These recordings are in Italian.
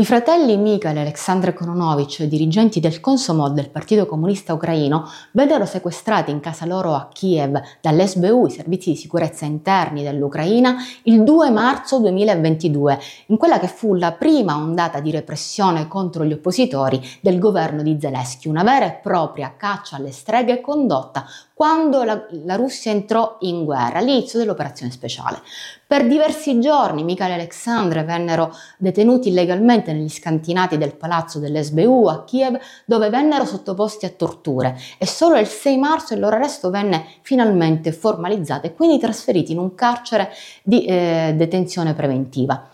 I fratelli Mikhail e Aleksandr Kononovich, dirigenti del Komsomol del Partito Comunista Ucraino, vennero sequestrati in casa loro a Kiev dall'SBU, i servizi di sicurezza interni dell'Ucraina, il 2 marzo 2022, in quella che fu la prima ondata di repressione contro gli oppositori del governo di Zelensky, una vera e propria caccia alle streghe condotta quando la, la Russia entrò in guerra, all'inizio dell'operazione speciale. Per diversi giorni Mikhail e Alexandre vennero detenuti illegalmente negli scantinati del palazzo dell'SBU a Kiev, dove vennero sottoposti a torture e solo il 6 marzo il loro arresto venne finalmente formalizzato e quindi trasferiti in un carcere di eh, detenzione preventiva.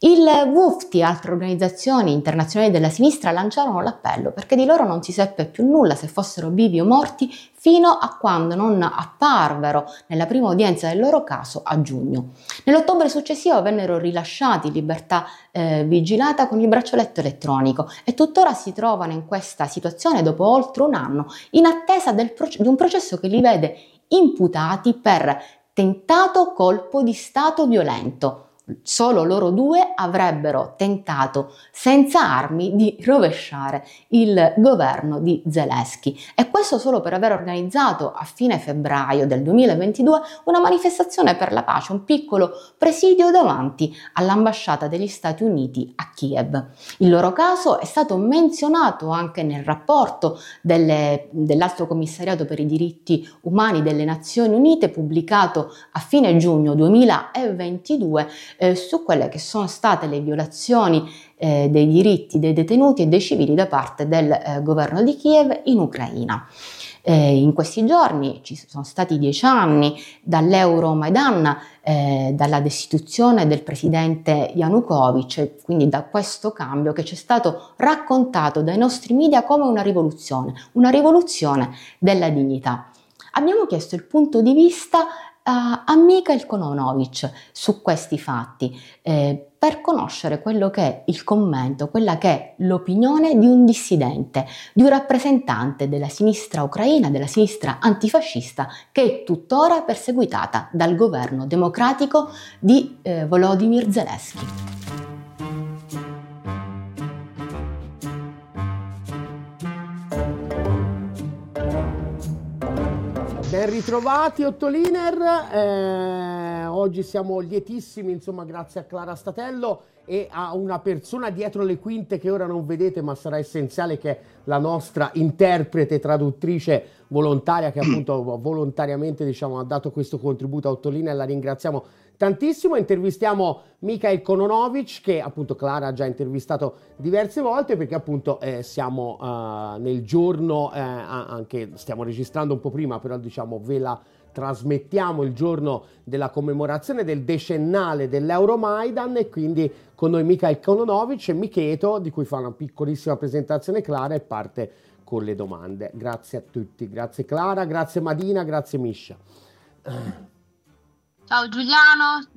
Il WUFTI e altre organizzazioni internazionali della sinistra lanciarono l'appello perché di loro non si seppe più nulla se fossero vivi o morti fino a quando non apparvero nella prima udienza del loro caso a giugno. Nell'ottobre successivo vennero rilasciati in libertà eh, vigilata con il braccialetto elettronico e tuttora si trovano in questa situazione dopo oltre un anno in attesa proce- di un processo che li vede imputati per tentato colpo di stato violento solo loro due avrebbero tentato senza armi di rovesciare il governo di Zelensky e questo solo per aver organizzato a fine febbraio del 2022 una manifestazione per la pace, un piccolo presidio davanti all'ambasciata degli Stati Uniti a Kiev. Il loro caso è stato menzionato anche nel rapporto delle, dell'Alto Commissariato per i diritti umani delle Nazioni Unite pubblicato a fine giugno 2022 eh, su quelle che sono state le violazioni eh, dei diritti dei detenuti e dei civili da parte del eh, governo di Kiev in Ucraina. Eh, in questi giorni ci sono stati dieci anni dall'Euromaidan, eh, dalla destituzione del presidente Yanukovych, quindi da questo cambio che ci è stato raccontato dai nostri media come una rivoluzione, una rivoluzione della dignità. Abbiamo chiesto il punto di vista a Mikhail Kononovic su questi fatti eh, per conoscere quello che è il commento, quella che è l'opinione di un dissidente, di un rappresentante della sinistra ucraina, della sinistra antifascista che è tuttora perseguitata dal governo democratico di eh, Volodymyr Zelensky. Ben ritrovati Ottoliner, eh, oggi siamo lietissimi, insomma grazie a Clara Statello e a una persona dietro le quinte che ora non vedete ma sarà essenziale che è la nostra interprete traduttrice volontaria che appunto volontariamente diciamo, ha dato questo contributo a Ottoliner e la ringraziamo tantissimo. Intervistiamo Mikhail Kononovic, che appunto Clara ha già intervistato diverse volte, perché appunto eh, siamo uh, nel giorno, eh, anche stiamo registrando un po' prima, però diciamo ve la trasmettiamo il giorno della commemorazione del decennale dell'Euromaidan e quindi con noi Mikhail Kononovic e Micheto, di cui fa una piccolissima presentazione Clara e parte con le domande. Grazie a tutti, grazie Clara, grazie Madina, grazie Miscia. Ciao Giuliano,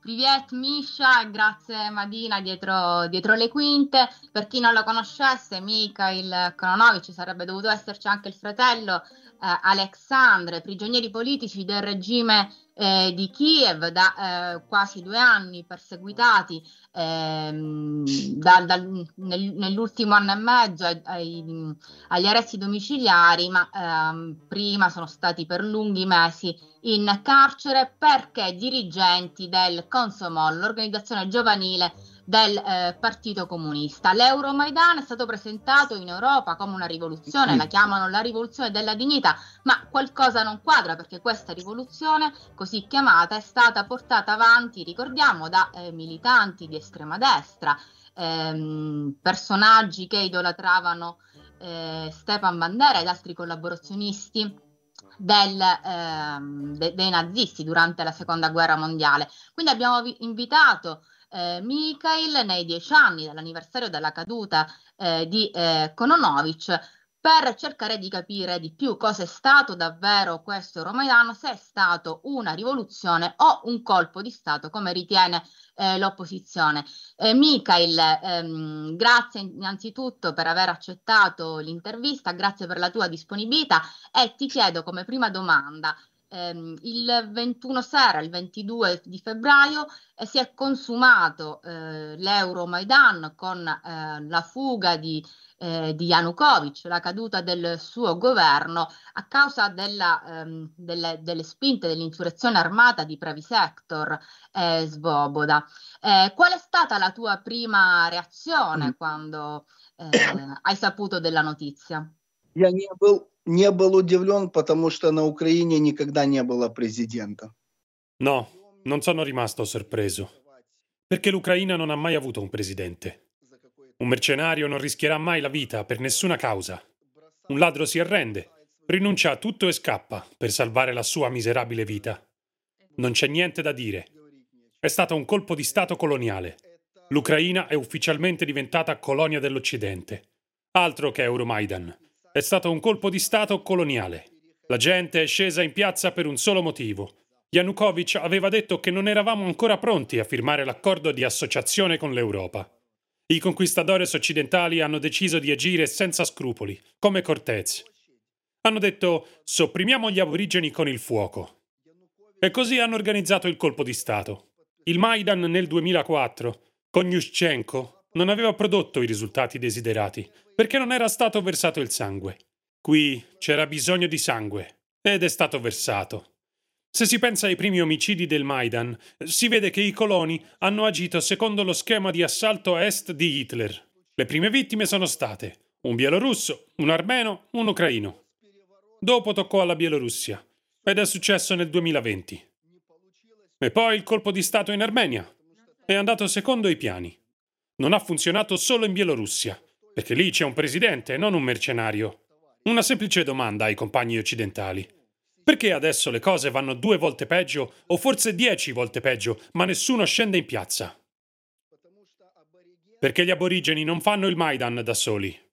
Privet Misha grazie Madina dietro, dietro, le quinte. Per chi non lo conoscesse, Mikhail Kronovic sarebbe dovuto esserci anche il fratello eh, Alexandre, prigionieri politici del regime eh, di Kiev da eh, quasi due anni, perseguitati ehm, da, da, nel, nell'ultimo anno e mezzo ai, ai, agli arresti domiciliari, ma ehm, prima sono stati per lunghi mesi in carcere perché dirigenti del Consomol, l'organizzazione giovanile del eh, Partito Comunista. L'Euromaidan è stato presentato in Europa come una rivoluzione, la chiamano la rivoluzione della dignità, ma qualcosa non quadra perché questa rivoluzione, così chiamata, è stata portata avanti, ricordiamo, da eh, militanti di estrema destra, ehm, personaggi che idolatravano eh, Stepan Bandera ed altri collaborazionisti del, ehm, de- dei nazisti durante la seconda guerra mondiale. Quindi abbiamo vi- invitato eh, Mikhail nei dieci anni dall'anniversario della caduta eh, di eh, Kononovic per cercare di capire di più cosa è stato davvero questo Euromaidan, se è stato una rivoluzione o un colpo di Stato, come ritiene eh, l'opposizione. Eh, Mikhail, ehm, grazie innanzitutto per aver accettato l'intervista, grazie per la tua disponibilità e ti chiedo come prima domanda, ehm, il 21 sera, il 22 di febbraio, eh, si è consumato eh, l'Euromaidan con eh, la fuga di, eh, di Yanukovych, la caduta del suo governo a causa della, ehm, delle, delle, spinte dell'insurrezione armata di Pravi Sector e Svoboda. Eh, qual è stata la tua prima reazione mm. quando eh, hai saputo della notizia? Я не был не был удивлен, потому что на Украине никогда не было президента. No, non sono rimasto sorpreso, perché l'Ucraina non ha mai avuto un presidente. Un mercenario non rischierà mai la vita per nessuna causa. Un ladro si arrende, rinuncia a tutto e scappa per salvare la sua miserabile vita. Non c'è niente da dire. È stato un colpo di Stato coloniale. L'Ucraina è ufficialmente diventata colonia dell'Occidente. Altro che Euromaidan. È stato un colpo di Stato coloniale. La gente è scesa in piazza per un solo motivo. Yanukovych aveva detto che non eravamo ancora pronti a firmare l'accordo di associazione con l'Europa. I conquistadores occidentali hanno deciso di agire senza scrupoli, come Cortez. Hanno detto sopprimiamo gli aborigeni con il fuoco. E così hanno organizzato il colpo di Stato. Il Maidan nel 2004, con Yushchenko, non aveva prodotto i risultati desiderati, perché non era stato versato il sangue. Qui c'era bisogno di sangue, ed è stato versato. Se si pensa ai primi omicidi del Maidan, si vede che i coloni hanno agito secondo lo schema di assalto a est di Hitler. Le prime vittime sono state un bielorusso, un armeno, un ucraino. Dopo toccò alla Bielorussia, ed è successo nel 2020. E poi il colpo di Stato in Armenia. È andato secondo i piani non ha funzionato solo in Bielorussia, perché lì c'è un presidente, non un mercenario. Una semplice domanda ai compagni occidentali. Perché adesso le cose vanno due volte peggio, o forse dieci volte peggio, ma nessuno scende in piazza? Perché gli aborigeni non fanno il Maidan da soli.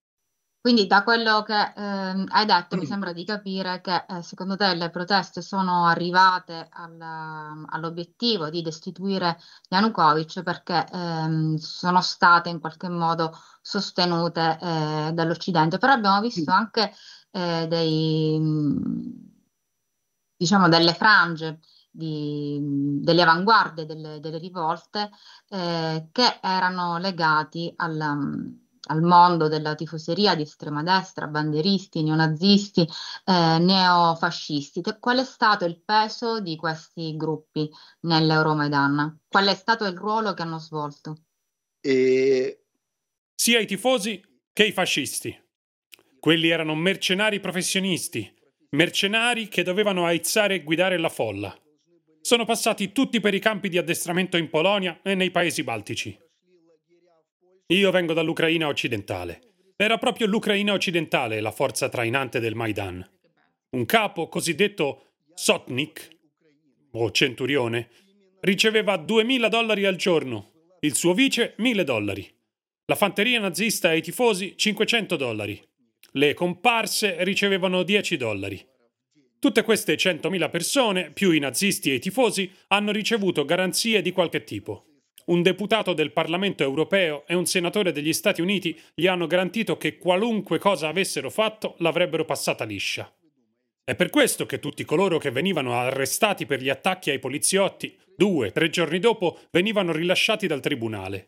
Quindi da quello che eh, hai detto mi sembra di capire che eh, secondo te le proteste sono arrivate alla, all'obiettivo di destituire Yanukovych perché ehm, sono state in qualche modo sostenute eh, dall'Occidente. Però abbiamo visto anche eh, dei, diciamo, delle frange di, delle avanguardie delle, delle rivolte eh, che erano legati alla al mondo della tifoseria di estrema destra, banderisti, neonazisti, eh, neofascisti. Qual è stato il peso di questi gruppi nell'Euromaidan? Qual è stato il ruolo che hanno svolto? E... Sia i tifosi che i fascisti. Quelli erano mercenari professionisti, mercenari che dovevano aizzare e guidare la folla. Sono passati tutti per i campi di addestramento in Polonia e nei paesi baltici. Io vengo dall'Ucraina occidentale. Era proprio l'Ucraina occidentale la forza trainante del Maidan. Un capo cosiddetto Sotnik, o centurione, riceveva 2000 dollari al giorno, il suo vice 1000 dollari, la fanteria nazista e i tifosi 500 dollari, le comparse ricevevano 10 dollari. Tutte queste 100.000 persone, più i nazisti e i tifosi, hanno ricevuto garanzie di qualche tipo. Un deputato del Parlamento europeo e un senatore degli Stati Uniti gli hanno garantito che qualunque cosa avessero fatto l'avrebbero passata liscia. È per questo che tutti coloro che venivano arrestati per gli attacchi ai poliziotti, due, tre giorni dopo, venivano rilasciati dal tribunale.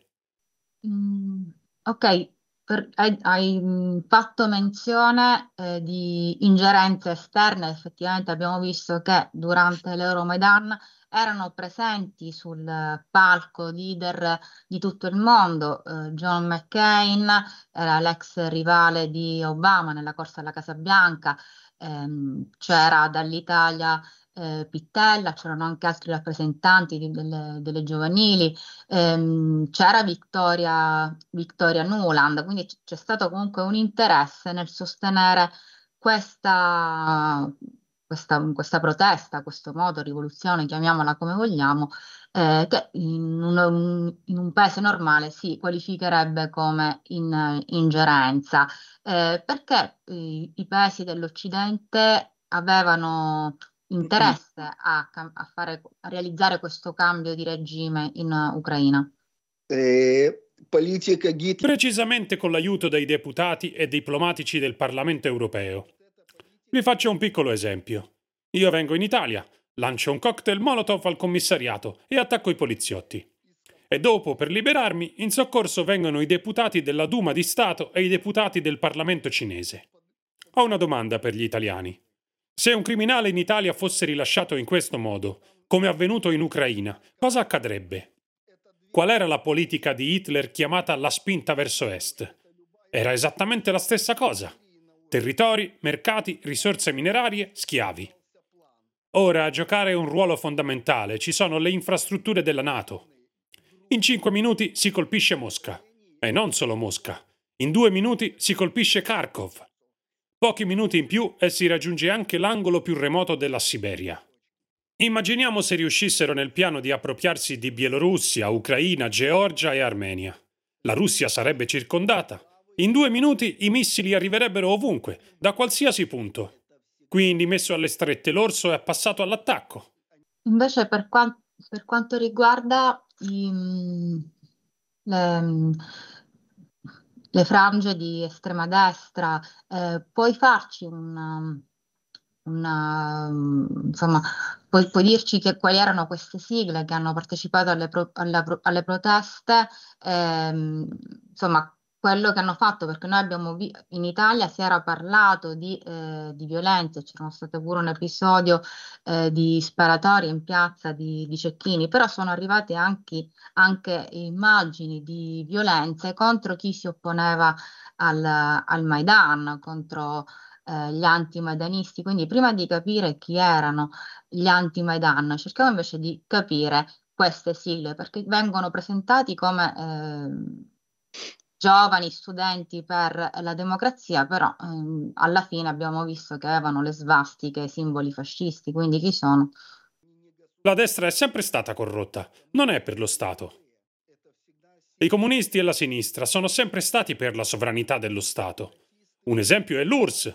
Mm, ok, per, hai, hai, mm, fatto menzione eh, di ingerenze esterne, effettivamente abbiamo visto che durante l'Euromaidan erano presenti sul palco leader di tutto il mondo. Eh, John McCain era l'ex rivale di Obama nella corsa alla Casa Bianca, ehm, c'era dall'Italia eh, Pittella, c'erano anche altri rappresentanti di, delle, delle, giovanili, ehm, c'era Victoria, Victoria Nuland, quindi c'è stato comunque un interesse nel sostenere questa, questa, questa protesta, questo modo, rivoluzione, chiamiamola come vogliamo, eh, che in un, in un, paese normale si qualificherebbe come in, ingerenza, eh, perché i, i paesi dell'Occidente avevano interesse a, a, fare, a, realizzare questo cambio di regime in Ucraina? Eh, Precisamente con l'aiuto dei deputati e diplomatici del Parlamento europeo. Vi faccio un piccolo esempio. Io vengo in Italia, lancio un cocktail Molotov al commissariato e attacco i poliziotti. E dopo, per liberarmi, in soccorso vengono i deputati della Duma di Stato e i deputati del Parlamento cinese. Ho una domanda per gli italiani. Se un criminale in Italia fosse rilasciato in questo modo, come avvenuto in Ucraina, cosa accadrebbe? Qual era la politica di Hitler chiamata la spinta verso est? Era esattamente la stessa cosa. Territori, mercati, risorse minerarie, schiavi. Ora a giocare un ruolo fondamentale ci sono le infrastrutture della Nato. In cinque minuti si colpisce Mosca. E non solo Mosca. In due minuti si colpisce Kharkov. Pochi minuti in più e si raggiunge anche l'angolo più remoto della Siberia. Immaginiamo se riuscissero nel piano di appropriarsi di Bielorussia, Ucraina, Georgia e Armenia. La Russia sarebbe circondata. In due minuti i missili arriverebbero ovunque, da qualsiasi punto. Quindi, messo alle strette, l'orso è passato all'attacco. Invece, per, qua- per quanto riguarda i, le, le, frange di estrema destra, eh, puoi farci una, una insomma, puoi, puoi, dirci che, quali erano queste sigle che hanno partecipato alle, pro, alle, alle proteste? Eh, insomma, quello che hanno fatto, perché noi abbiamo vi- in Italia si era parlato di, eh, di violenze, c'era stato pure un episodio eh, di sparatorie in piazza di, di cecchini, però sono arrivate anche, anche, immagini di violenze contro chi si opponeva al, al Maidan, contro eh, gli anti-maidanisti. Quindi prima di capire chi erano gli anti-Maidan, cerchiamo invece di capire queste sigle, perché vengono presentati come ehm, giovani studenti per la democrazia, però ehm, alla fine abbiamo visto che avevano le svastiche, i simboli fascisti, quindi chi sono? La destra è sempre stata corrotta, non è per lo Stato. I comunisti e la sinistra sono sempre stati per la sovranità dello Stato. Un esempio è l'URSS.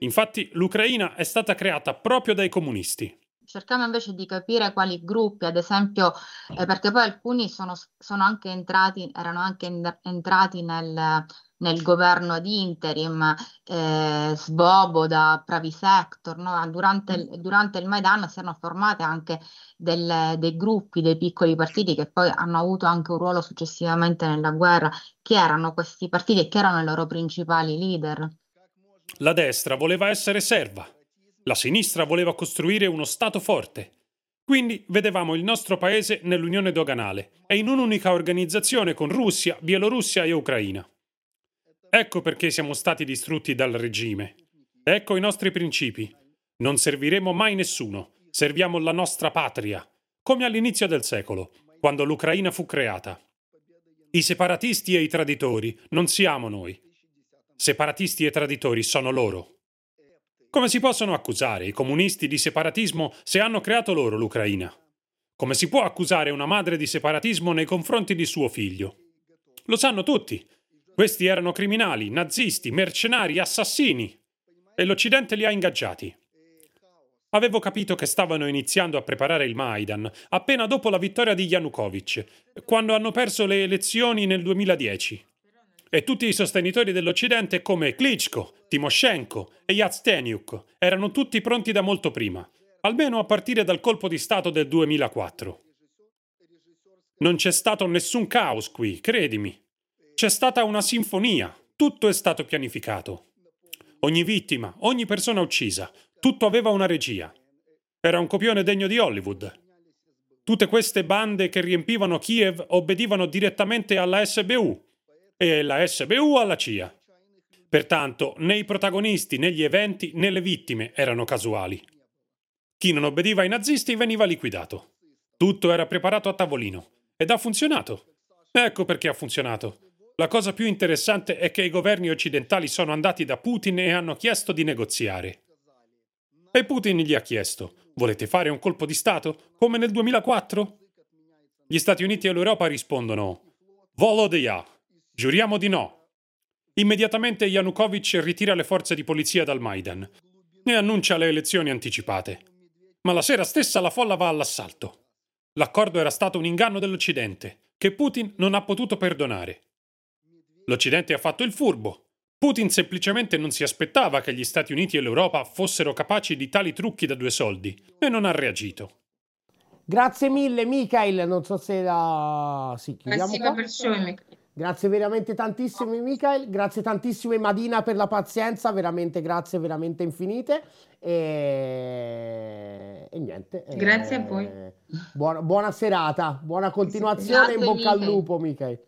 Infatti l'Ucraina è stata creata proprio dai comunisti cerchiamo invece di capire quali gruppi, ad esempio, eh, perché poi alcuni sono, sono, anche entrati, erano anche in, entrati nel, nel, governo di interim, eh, Svoboda, Pravi Sector, no? durante, il, durante, il Maidan si erano formate anche del, dei gruppi, dei piccoli partiti che poi hanno avuto anche un ruolo successivamente nella guerra. Chi erano questi partiti e chi erano i loro principali leader? La destra voleva essere serva, la sinistra voleva costruire uno Stato forte. Quindi vedevamo il nostro paese nell'unione doganale e in un'unica organizzazione con Russia, Bielorussia e Ucraina. Ecco perché siamo stati distrutti dal regime. Ecco i nostri principi. Non serviremo mai nessuno, serviamo la nostra patria, come all'inizio del secolo, quando l'Ucraina fu creata. I separatisti e i traditori non siamo noi. Separatisti e traditori sono loro. Come si possono accusare i comunisti di separatismo se hanno creato loro l'Ucraina? Come si può accusare una madre di separatismo nei confronti di suo figlio? Lo sanno tutti. Questi erano criminali, nazisti, mercenari, assassini. E l'Occidente li ha ingaggiati. Avevo capito che stavano iniziando a preparare il Maidan appena dopo la vittoria di Yanukovych, quando hanno perso le elezioni nel 2010 e tutti i sostenitori dell'Occidente come Klitschko, Timoshenko e Yatsenyuk erano tutti pronti da molto prima, almeno a partire dal colpo di Stato del 2004. Non c'è stato nessun caos qui, credimi. C'è stata una sinfonia, tutto è stato pianificato. Ogni vittima, ogni persona uccisa, tutto aveva una regia. Era un copione degno di Hollywood. Tutte queste bande che riempivano Kiev obbedivano direttamente alla SBU, e la SBU alla CIA. Pertanto né i protagonisti né gli eventi né le vittime erano casuali. Chi non obbediva ai nazisti veniva liquidato. Tutto era preparato a tavolino ed ha funzionato. Ecco perché ha funzionato. La cosa più interessante è che i governi occidentali sono andati da Putin e hanno chiesto di negoziare. E Putin gli ha chiesto: Volete fare un colpo di Stato? Come nel 2004? Gli Stati Uniti e l'Europa rispondono: Volodeya, Giuriamo di no. Immediatamente Yanukovych ritira le forze di polizia dal Maidan e annuncia le elezioni anticipate. Ma la sera stessa la folla va all'assalto. L'accordo era stato un inganno dell'Occidente, che Putin non ha potuto perdonare. L'Occidente ha fatto il furbo. Putin semplicemente non si aspettava che gli Stati Uniti e l'Europa fossero capaci di tali trucchi da due soldi e non ha reagito. Grazie mille, Mikhail. Non so se la. Sì, chiudiamo. Prossima qua. Grazie veramente tantissimo ah. Michael, grazie tantissimo Madina per la pazienza, veramente grazie, veramente infinite. E, e niente. Eh, grazie e... a voi. Buona, buona, serata, buona continuazione, grazie, in bocca Michael. al lupo Michael.